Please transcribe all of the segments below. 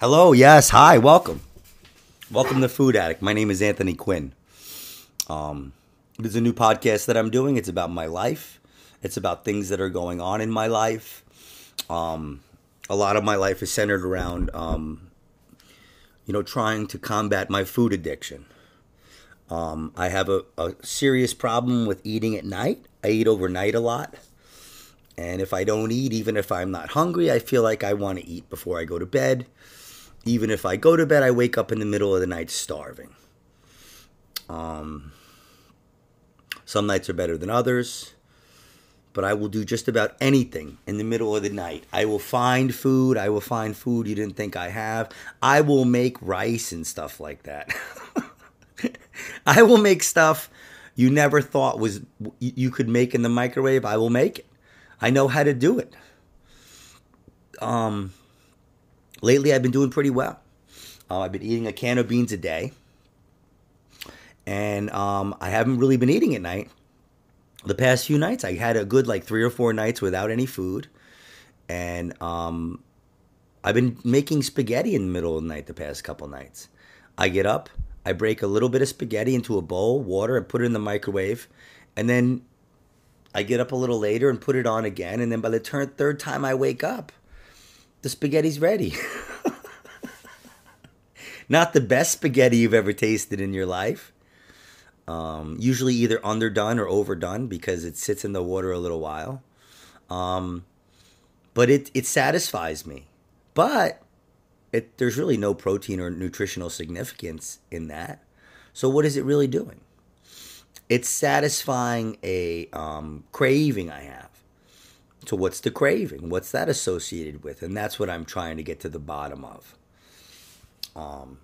Hello, yes, hi, welcome. Welcome to Food Addict. My name is Anthony Quinn. Um, there's a new podcast that I'm doing. It's about my life. It's about things that are going on in my life. Um, a lot of my life is centered around, um, you know, trying to combat my food addiction. Um, I have a, a serious problem with eating at night. I eat overnight a lot. And if I don't eat, even if I'm not hungry, I feel like I want to eat before I go to bed. Even if I go to bed, I wake up in the middle of the night starving. Um, some nights are better than others, but I will do just about anything in the middle of the night. I will find food. I will find food you didn't think I have. I will make rice and stuff like that. I will make stuff you never thought was you could make in the microwave. I will make it. I know how to do it. Um, lately I've been doing pretty well. Uh, I've been eating a can of beans a day, and um, I haven't really been eating at night. The past few nights, I had a good like three or four nights without any food, and um, I've been making spaghetti in the middle of the night the past couple nights. I get up, I break a little bit of spaghetti into a bowl, water, and put it in the microwave, and then I get up a little later and put it on again, and then by the third time I wake up, the spaghetti's ready. Not the best spaghetti you've ever tasted in your life. Um, usually either underdone or overdone because it sits in the water a little while. Um, but it, it satisfies me. But it, there's really no protein or nutritional significance in that. So what is it really doing? It's satisfying a um, craving I have. So what's the craving? What's that associated with? And that's what I'm trying to get to the bottom of. Um,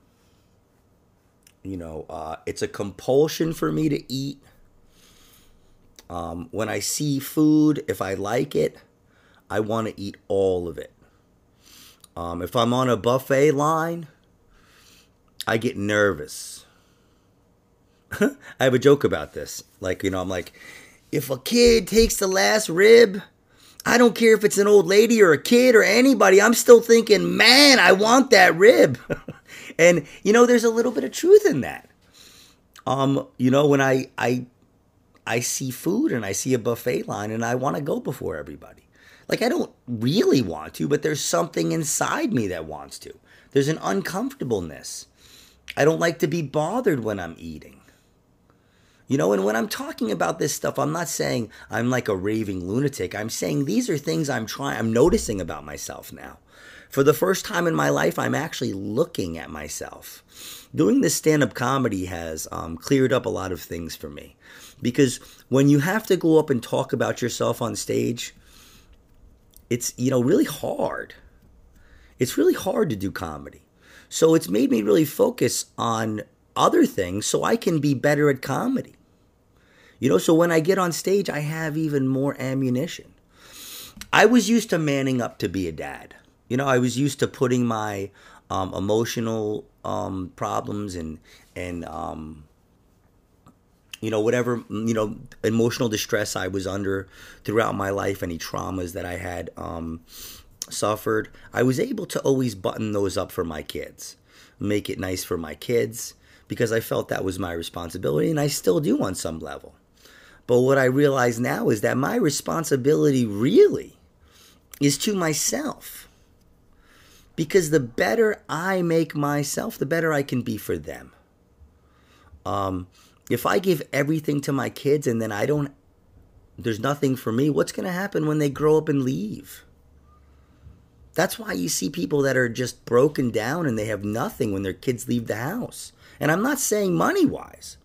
you know, uh, it's a compulsion for me to eat. Um, when I see food, if I like it, I want to eat all of it. Um, if I'm on a buffet line, I get nervous. I have a joke about this. Like, you know, I'm like, if a kid takes the last rib, I don't care if it's an old lady or a kid or anybody. I'm still thinking, man, I want that rib. and you know, there's a little bit of truth in that. Um, you know, when I I I see food and I see a buffet line and I want to go before everybody. Like I don't really want to, but there's something inside me that wants to. There's an uncomfortableness. I don't like to be bothered when I'm eating. You know, and when I'm talking about this stuff, I'm not saying I'm like a raving lunatic. I'm saying these are things I'm trying, I'm noticing about myself now. For the first time in my life, I'm actually looking at myself. Doing this stand up comedy has um, cleared up a lot of things for me. Because when you have to go up and talk about yourself on stage, it's, you know, really hard. It's really hard to do comedy. So it's made me really focus on other things so I can be better at comedy. You know, so when I get on stage, I have even more ammunition. I was used to manning up to be a dad. You know, I was used to putting my um, emotional um, problems and and um, you know whatever you know emotional distress I was under throughout my life, any traumas that I had um, suffered. I was able to always button those up for my kids, make it nice for my kids because I felt that was my responsibility, and I still do on some level. But what I realize now is that my responsibility really is to myself. Because the better I make myself, the better I can be for them. Um, if I give everything to my kids and then I don't, there's nothing for me, what's going to happen when they grow up and leave? That's why you see people that are just broken down and they have nothing when their kids leave the house. And I'm not saying money wise,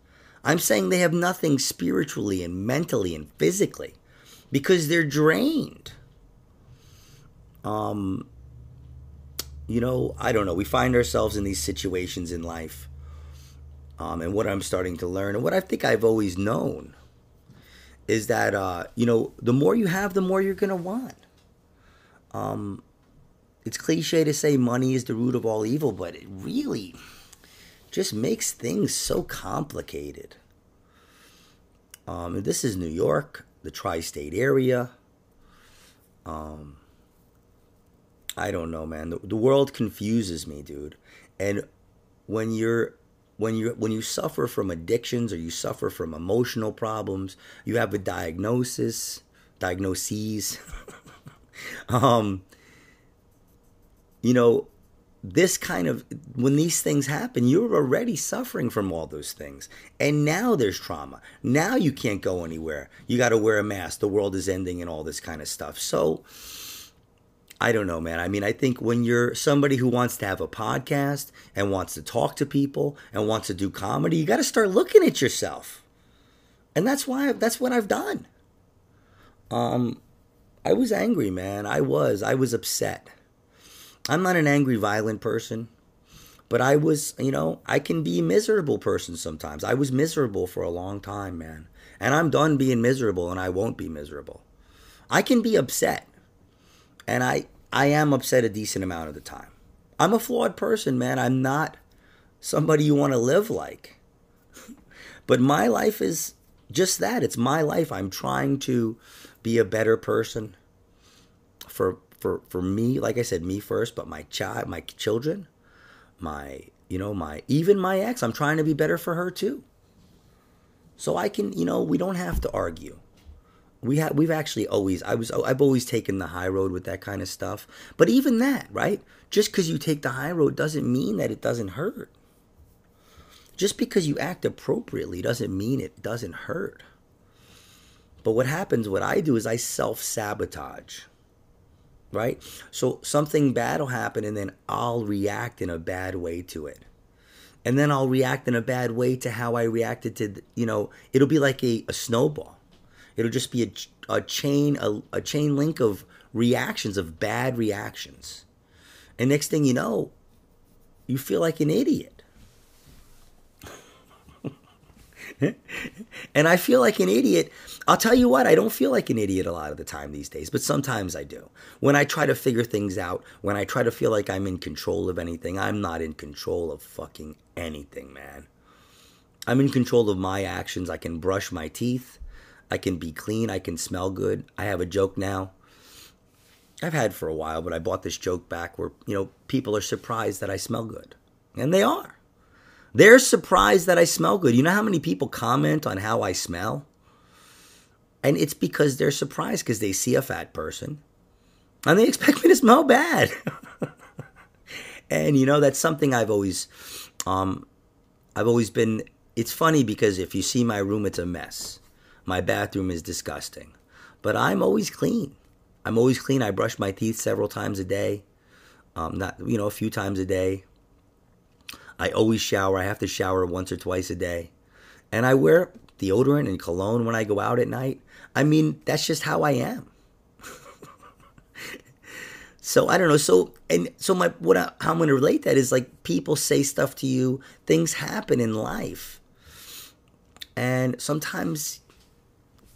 I'm saying they have nothing spiritually and mentally and physically because they're drained. Um, you know, I don't know. We find ourselves in these situations in life. Um, and what I'm starting to learn, and what I think I've always known, is that, uh, you know, the more you have, the more you're going to want. Um, it's cliche to say money is the root of all evil, but it really just makes things so complicated. Um, this is New York, the tri state area. Um, I don't know, man. The, the world confuses me, dude. And when you're when you when you suffer from addictions or you suffer from emotional problems, you have a diagnosis, diagnoses. um, you know, this kind of when these things happen, you're already suffering from all those things, and now there's trauma. Now you can't go anywhere. You got to wear a mask. The world is ending, and all this kind of stuff. So I don't know, man. I mean, I think when you're somebody who wants to have a podcast and wants to talk to people and wants to do comedy, you got to start looking at yourself. And that's why that's what I've done. Um I was angry, man. I was. I was upset. I'm not an angry violent person, but I was, you know, I can be a miserable person sometimes. I was miserable for a long time, man. And I'm done being miserable and I won't be miserable. I can be upset and I I am upset a decent amount of the time. I'm a flawed person, man. I'm not somebody you want to live like. but my life is just that. It's my life. I'm trying to be a better person for for for me, like I said, me first, but my child, my children, my you know, my even my ex, I'm trying to be better for her too. So I can, you know, we don't have to argue we have we've actually always I was I've always taken the high road with that kind of stuff. But even that, right? Just because you take the high road doesn't mean that it doesn't hurt. Just because you act appropriately doesn't mean it doesn't hurt. But what happens, what I do is I self sabotage. Right? So something bad will happen and then I'll react in a bad way to it. And then I'll react in a bad way to how I reacted to, you know, it'll be like a, a snowball It'll just be a, a chain a, a chain link of reactions of bad reactions. And next thing you know, you feel like an idiot. And I feel like an idiot. I'll tell you what, I don't feel like an idiot a lot of the time these days, but sometimes I do. When I try to figure things out, when I try to feel like I'm in control of anything, I'm not in control of fucking anything, man. I'm in control of my actions. I can brush my teeth. I can be clean. I can smell good. I have a joke now. I've had for a while, but I bought this joke back where, you know, people are surprised that I smell good. And they are. They're surprised that I smell good. You know how many people comment on how I smell? And it's because they're surprised because they see a fat person and they expect me to smell bad. and you know, that's something I've always um I've always been it's funny because if you see my room it's a mess. My bathroom is disgusting. But I'm always clean. I'm always clean. I brush my teeth several times a day. Um, not you know, a few times a day. I always shower. I have to shower once or twice a day. And I wear deodorant and cologne when I go out at night. I mean, that's just how I am. so I don't know. So and so my what I, how I'm going to relate that is like people say stuff to you, things happen in life, and sometimes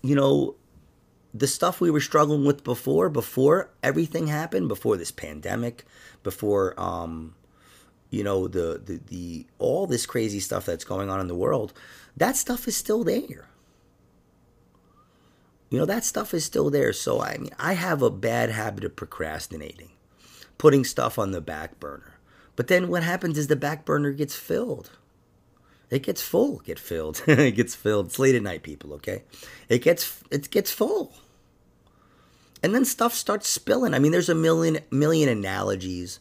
you know, the stuff we were struggling with before, before everything happened, before this pandemic, before um, you know, the, the the all this crazy stuff that's going on in the world, that stuff is still there. You know, that stuff is still there. So I mean, I have a bad habit of procrastinating, putting stuff on the back burner. But then what happens is the back burner gets filled. It gets full, get filled. it gets filled. It's late at night, people, okay? It gets it gets full. And then stuff starts spilling. I mean, there's a million million analogies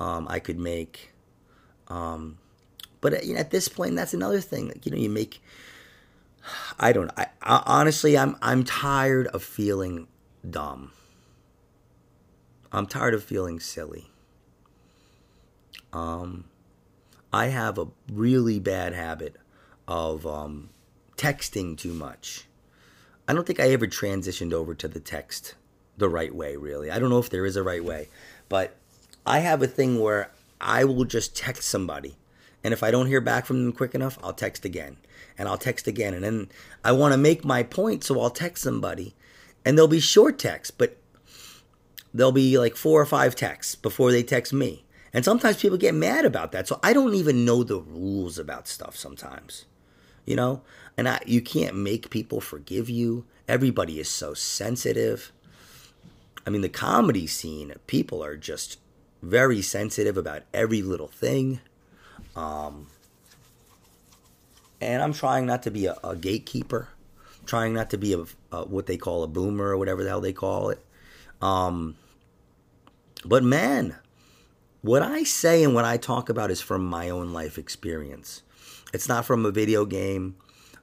um, I could make. Um, but you know, at this point, that's another thing. Like, you know, you make. I don't. I, I honestly, I'm I'm tired of feeling dumb. I'm tired of feeling silly. Um, I have a really bad habit of um, texting too much. I don't think I ever transitioned over to the text the right way, really. I don't know if there is a right way, but I have a thing where I will just text somebody. And if I don't hear back from them quick enough, I'll text again. And I'll text again. And then I want to make my point, so I'll text somebody. And they'll be short texts, but there'll be like four or five texts before they text me. And sometimes people get mad about that. So I don't even know the rules about stuff sometimes. You know? And I, you can't make people forgive you. Everybody is so sensitive. I mean, the comedy scene, people are just very sensitive about every little thing. Um, and I'm trying not to be a, a gatekeeper, trying not to be a, a, what they call a boomer or whatever the hell they call it. Um, but man, what I say and what I talk about is from my own life experience. It's not from a video game.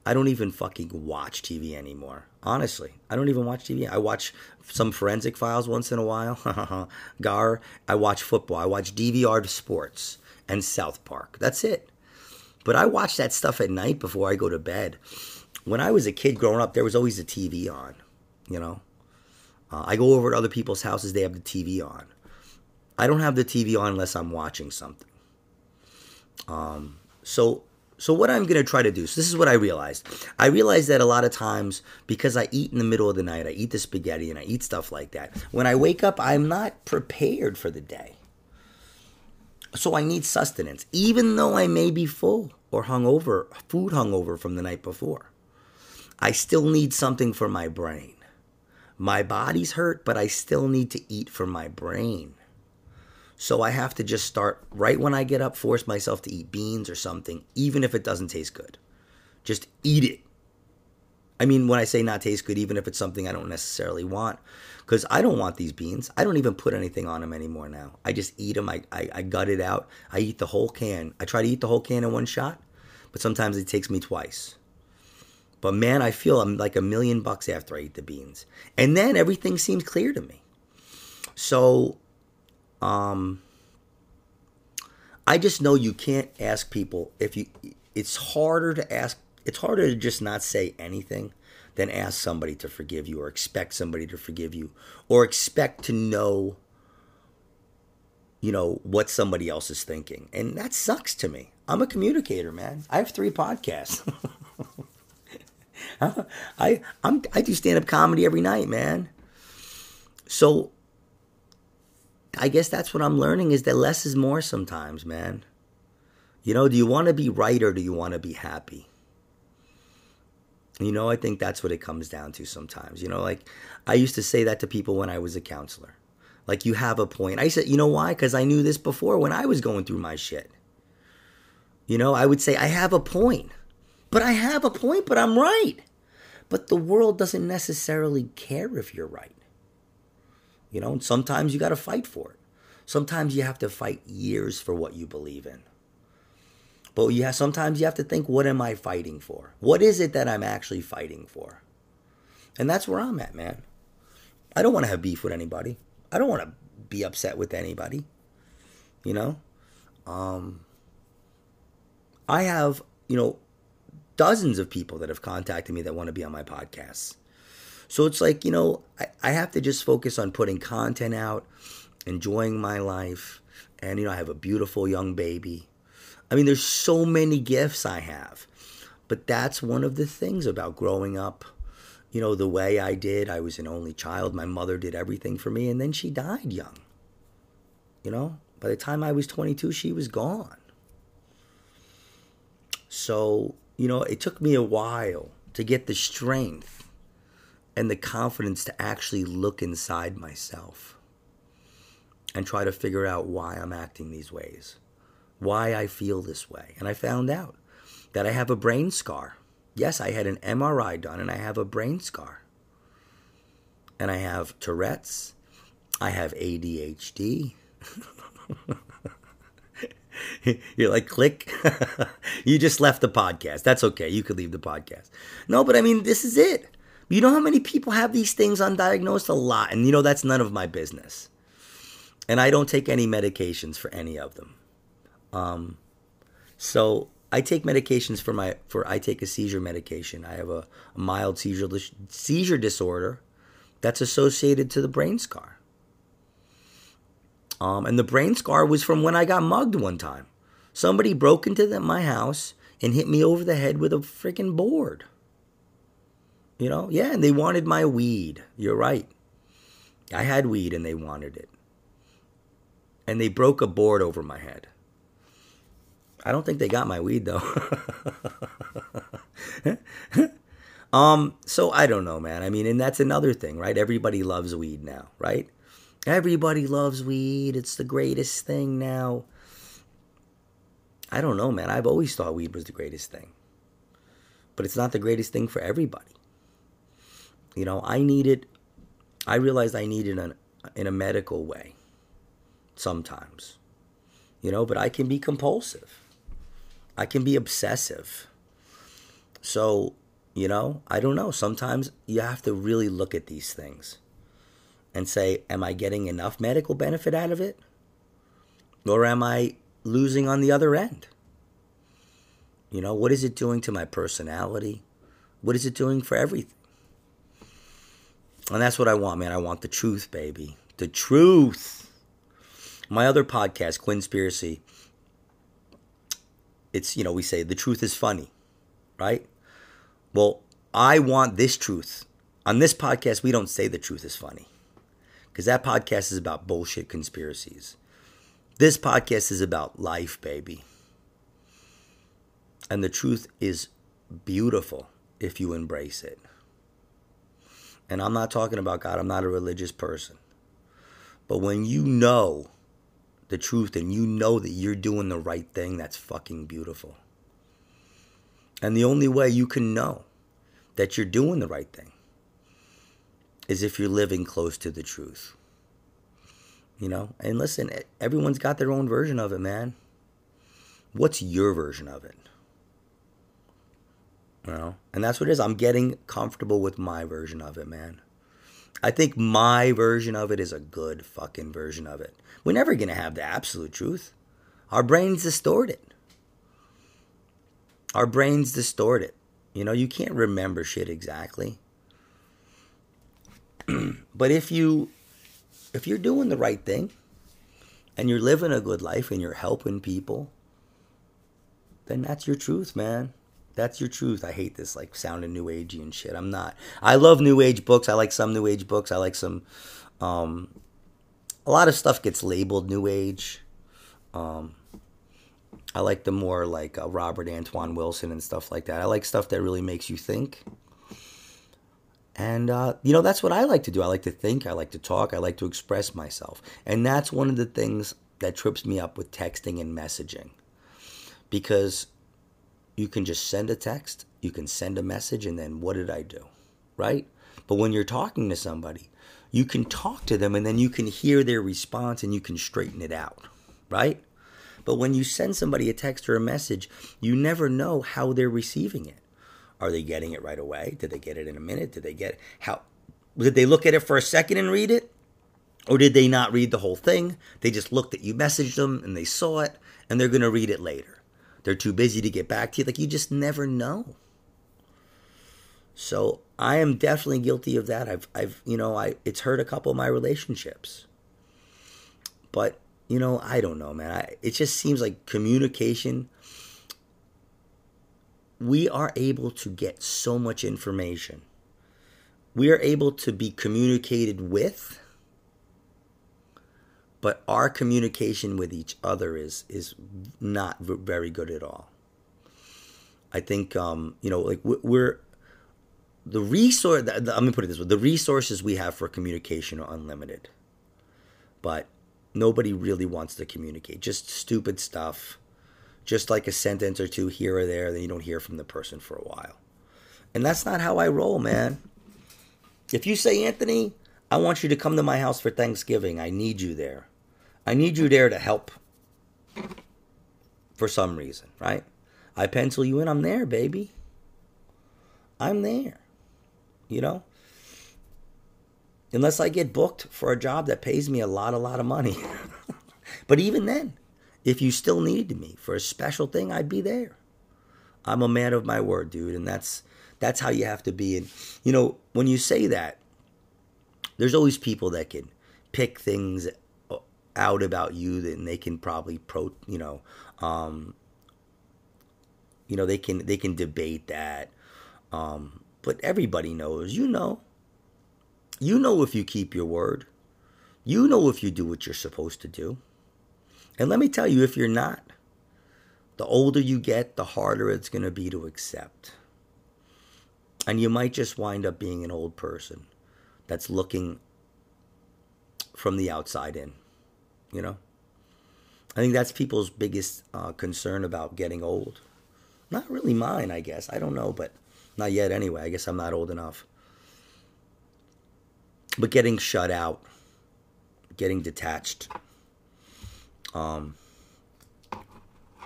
I don't even fucking watch TV anymore. Honestly, I don't even watch TV. I watch some forensic files once in a while. Gar. I watch football. I watch DVR sports and South Park. That's it. But I watch that stuff at night before I go to bed. When I was a kid growing up, there was always a TV on. You know, uh, I go over to other people's houses. They have the TV on. I don't have the TV on unless I'm watching something. Um, so so what I'm to try to do, so this is what I realized. I realized that a lot of times because I eat in the middle of the night, I eat the spaghetti and I eat stuff like that. When I wake up, I'm not prepared for the day. So I need sustenance, even though I may be full or hungover, food hungover from the night before. I still need something for my brain. My body's hurt, but I still need to eat for my brain. So I have to just start right when I get up, force myself to eat beans or something, even if it doesn't taste good. Just eat it. I mean, when I say not taste good, even if it's something I don't necessarily want, because I don't want these beans. I don't even put anything on them anymore now. I just eat them. I, I, I gut it out. I eat the whole can. I try to eat the whole can in one shot, but sometimes it takes me twice. But man, I feel I'm like a million bucks after I eat the beans. And then everything seems clear to me. So um, I just know you can't ask people if you. It's harder to ask. It's harder to just not say anything than ask somebody to forgive you or expect somebody to forgive you or expect to know you know what somebody else is thinking and that sucks to me i'm a communicator man i have three podcasts i i'm i do stand-up comedy every night man so I guess that's what I'm learning is that less is more sometimes, man. You know, do you want to be right or do you want to be happy? You know, I think that's what it comes down to sometimes. You know, like I used to say that to people when I was a counselor. Like, you have a point. I said, you know why? Because I knew this before when I was going through my shit. You know, I would say, I have a point. But I have a point, but I'm right. But the world doesn't necessarily care if you're right. You know, and sometimes you got to fight for it. Sometimes you have to fight years for what you believe in. But yeah, sometimes you have to think, what am I fighting for? What is it that I'm actually fighting for? And that's where I'm at, man. I don't want to have beef with anybody. I don't want to be upset with anybody. You know? Um, I have, you know, dozens of people that have contacted me that want to be on my podcasts. So it's like, you know, I, I have to just focus on putting content out, enjoying my life. And, you know, I have a beautiful young baby. I mean, there's so many gifts I have. But that's one of the things about growing up, you know, the way I did. I was an only child. My mother did everything for me, and then she died young. You know, by the time I was 22, she was gone. So, you know, it took me a while to get the strength and the confidence to actually look inside myself and try to figure out why I'm acting these ways, why I feel this way. And I found out that I have a brain scar. Yes, I had an MRI done and I have a brain scar. And I have Tourette's, I have ADHD. You're like, click. you just left the podcast. That's okay. You could leave the podcast. No, but I mean, this is it. You know how many people have these things undiagnosed? A lot. And you know, that's none of my business. And I don't take any medications for any of them. Um, so I take medications for my for I take a seizure medication. I have a, a mild seizure seizure disorder that's associated to the brain scar. Um, and the brain scar was from when I got mugged one time. Somebody broke into the, my house and hit me over the head with a freaking board. You know, yeah, and they wanted my weed. You're right. I had weed and they wanted it. And they broke a board over my head. I don't think they got my weed though. Um, so I don't know, man. I mean, and that's another thing, right? Everybody loves weed now, right? Everybody loves weed. It's the greatest thing now. I don't know, man. I've always thought weed was the greatest thing. But it's not the greatest thing for everybody. You know, I needed I realized I needed an in a medical way sometimes. You know, but I can be compulsive. I can be obsessive. So, you know, I don't know. Sometimes you have to really look at these things and say, am I getting enough medical benefit out of it? Or am I losing on the other end? You know, what is it doing to my personality? What is it doing for everything? And that's what I want, man. I want the truth, baby. The truth. My other podcast, Quinspiracy, it's, you know, we say the truth is funny, right? Well, I want this truth. On this podcast, we don't say the truth is funny because that podcast is about bullshit conspiracies. This podcast is about life, baby. And the truth is beautiful if you embrace it. And I'm not talking about God, I'm not a religious person. But when you know the truth and you know that you're doing the right thing, that's fucking beautiful. And the only way you can know that you're doing the right thing is if you're living close to the truth. You know? And listen, everyone's got their own version of it, man. What's your version of it? You know? And that's what it is. I'm getting comfortable with my version of it, man. I think my version of it is a good fucking version of it. We're never going to have the absolute truth. Our brains distort it. Our brains distort it. You know, you can't remember shit exactly. but if you if you're doing the right thing and you're living a good life and you're helping people, then that's your truth, man. That's your truth. I hate this like sounding new agey and shit. I'm not. I love new age books. I like some new age books. I like some um a lot of stuff gets labeled new age. Um I like the more like uh, Robert Anton Wilson and stuff like that. I like stuff that really makes you think. And, uh, you know, that's what I like to do. I like to think, I like to talk, I like to express myself. And that's one of the things that trips me up with texting and messaging. Because you can just send a text, you can send a message, and then what did I do? Right? But when you're talking to somebody, you can talk to them and then you can hear their response and you can straighten it out. Right? But when you send somebody a text or a message, you never know how they're receiving it. Are they getting it right away? Did they get it in a minute? Did they get it? how? Did they look at it for a second and read it? Or did they not read the whole thing? They just looked at you, messaged them, and they saw it, and they're going to read it later. They're too busy to get back to you. Like, you just never know. So I am definitely guilty of that. I've, I've, you know, I it's hurt a couple of my relationships. But you know, I don't know, man. I, it just seems like communication we are able to get so much information. We are able to be communicated with, but our communication with each other is is not very good at all. I think um, you know, like we're the resource. I'm gonna put it this way: the resources we have for communication are unlimited, but nobody really wants to communicate. Just stupid stuff just like a sentence or two here or there, then you don't hear from the person for a while. And that's not how I roll, man. If you say, Anthony, I want you to come to my house for Thanksgiving, I need you there. I need you there to help for some reason, right? I pencil you in, I'm there, baby. I'm there. You know? Unless I get booked for a job that pays me a lot, a lot of money. but even then, if you still needed me for a special thing, I'd be there. I'm a man of my word, dude, and that's that's how you have to be. And you know, when you say that, there's always people that can pick things out about you, and they can probably pro, you know, um, you know, they can they can debate that. Um, but everybody knows, you know, you know if you keep your word, you know if you do what you're supposed to do. And let me tell you, if you're not, the older you get, the harder it's going to be to accept. And you might just wind up being an old person that's looking from the outside in, you know? I think that's people's biggest uh, concern about getting old. Not really mine, I guess. I don't know, but not yet anyway. I guess I'm not old enough. But getting shut out, getting detached. Um,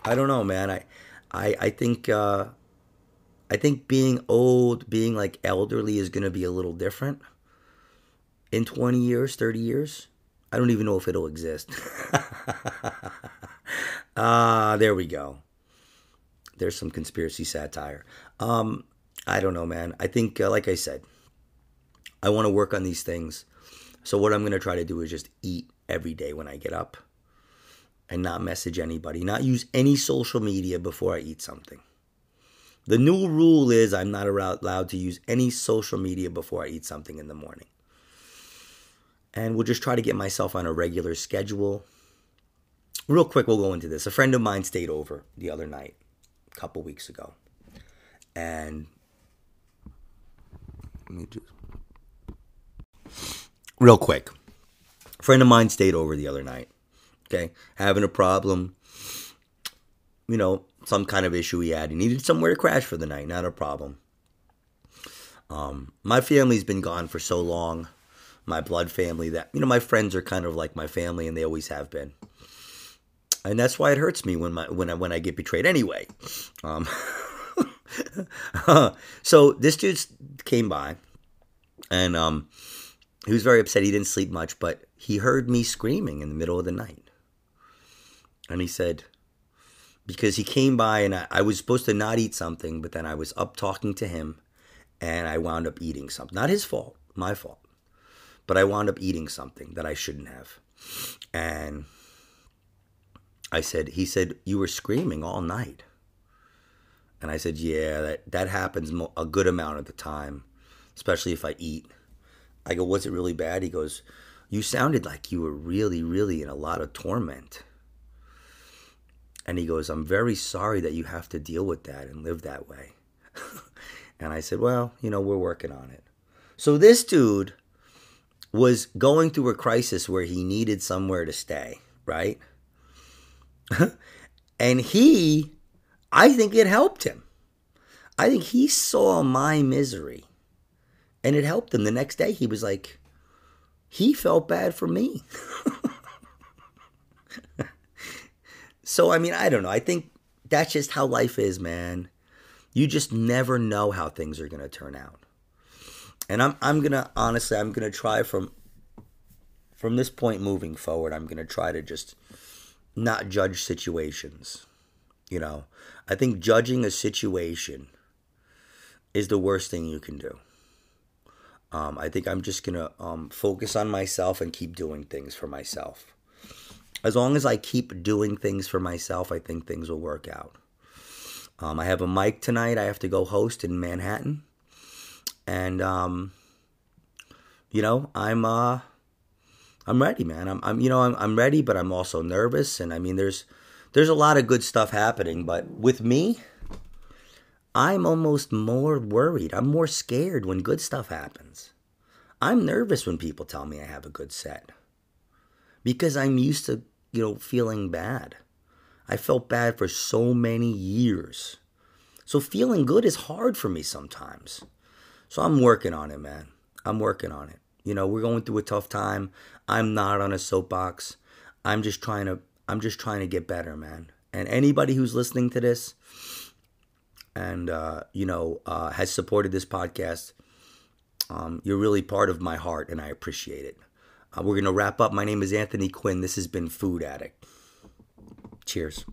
I don't know, man. I, I, I think, uh, I think being old, being like elderly, is going to be a little different in 20 years, 30 years. I don't even know if it'll exist. Ah, there we go. There's some conspiracy satire. Um, I don't know, man. I think, uh, like I said, I want to work on these things. So what I'm going to try to do is just eat every day when I get up and not message anybody, not use any social media before I eat something. The new rule is I'm not allowed to use any social media before I eat something in the morning. And we'll just try to get myself on a regular schedule. Real quick, we'll go into this. A friend of mine stayed over the other night, a couple weeks ago. And let me just real quick. A friend of mine stayed over the other night. Okay, having a problem. You know, some kind of issue he had. He needed somewhere to crash for the night. Not a problem. Um, my family's been gone for so long. My blood family that you know, my friends are kind of like my family, and they always have been. And that's why it hurts me when my when I when I get betrayed. Anyway, um, so this dude came by, and um, he was very upset. He didn't sleep much, but he heard me screaming in the middle of the night. And he said, because he came by and I, I, was supposed to not eat something, but then I was up talking to him and I wound up eating something. Not his fault, my fault. But I wound up eating something that I shouldn't have. And I said, he said, you were screaming all night. And I said, yeah, that, that happens a good amount of the time, especially if I eat. I go, was it really bad? He goes, you sounded like you were really, really in a lot of torment. And he goes, I'm very sorry that you have to deal with that and live that way. and I said, Well, you know, we're working on it. So this dude was going through a crisis where he needed somewhere to stay, right? and he, I think it helped him. I think he saw my misery and it helped him. The next day, he was like, he felt bad for me. So, I mean, I don't know. I think that's just how life is, man. You just never know how things are going to turn out. And I'm I'm to honestly, I'm to try from from this point moving forward, I'm to try to just not judge situations. You know, I think judging a situation is the worst thing you can do. Um, I think I'm just to um, focus on myself and keep doing things for myself as long as I keep doing things for myself, I think things will work out. Um, I have a mic tonight. I have to go host in Manhattan, and um, you know, I'm uh, I'm ready, man. I'm, I'm you know, I'm, I'm ready, but I'm also nervous, and I mean, there's there's a lot of good stuff happening, but with me, I'm almost more worried. I'm more scared when good stuff happens. I'm nervous when people tell me I have a good set because I'm used to you know, feeling bad. I felt bad for so many years. So feeling good is hard for me sometimes. So I'm working on it, man. I'm working on it. You know, we're going through a tough time. I'm not on a soapbox. I'm just trying to I'm just trying to get better, man. And anybody who's listening to this and uh, you know, uh, has supported this podcast, um, you're really part of my heart and I appreciate it. Uh, we're going to wrap up. My name is Anthony Quinn. This has been Food Addict. Cheers.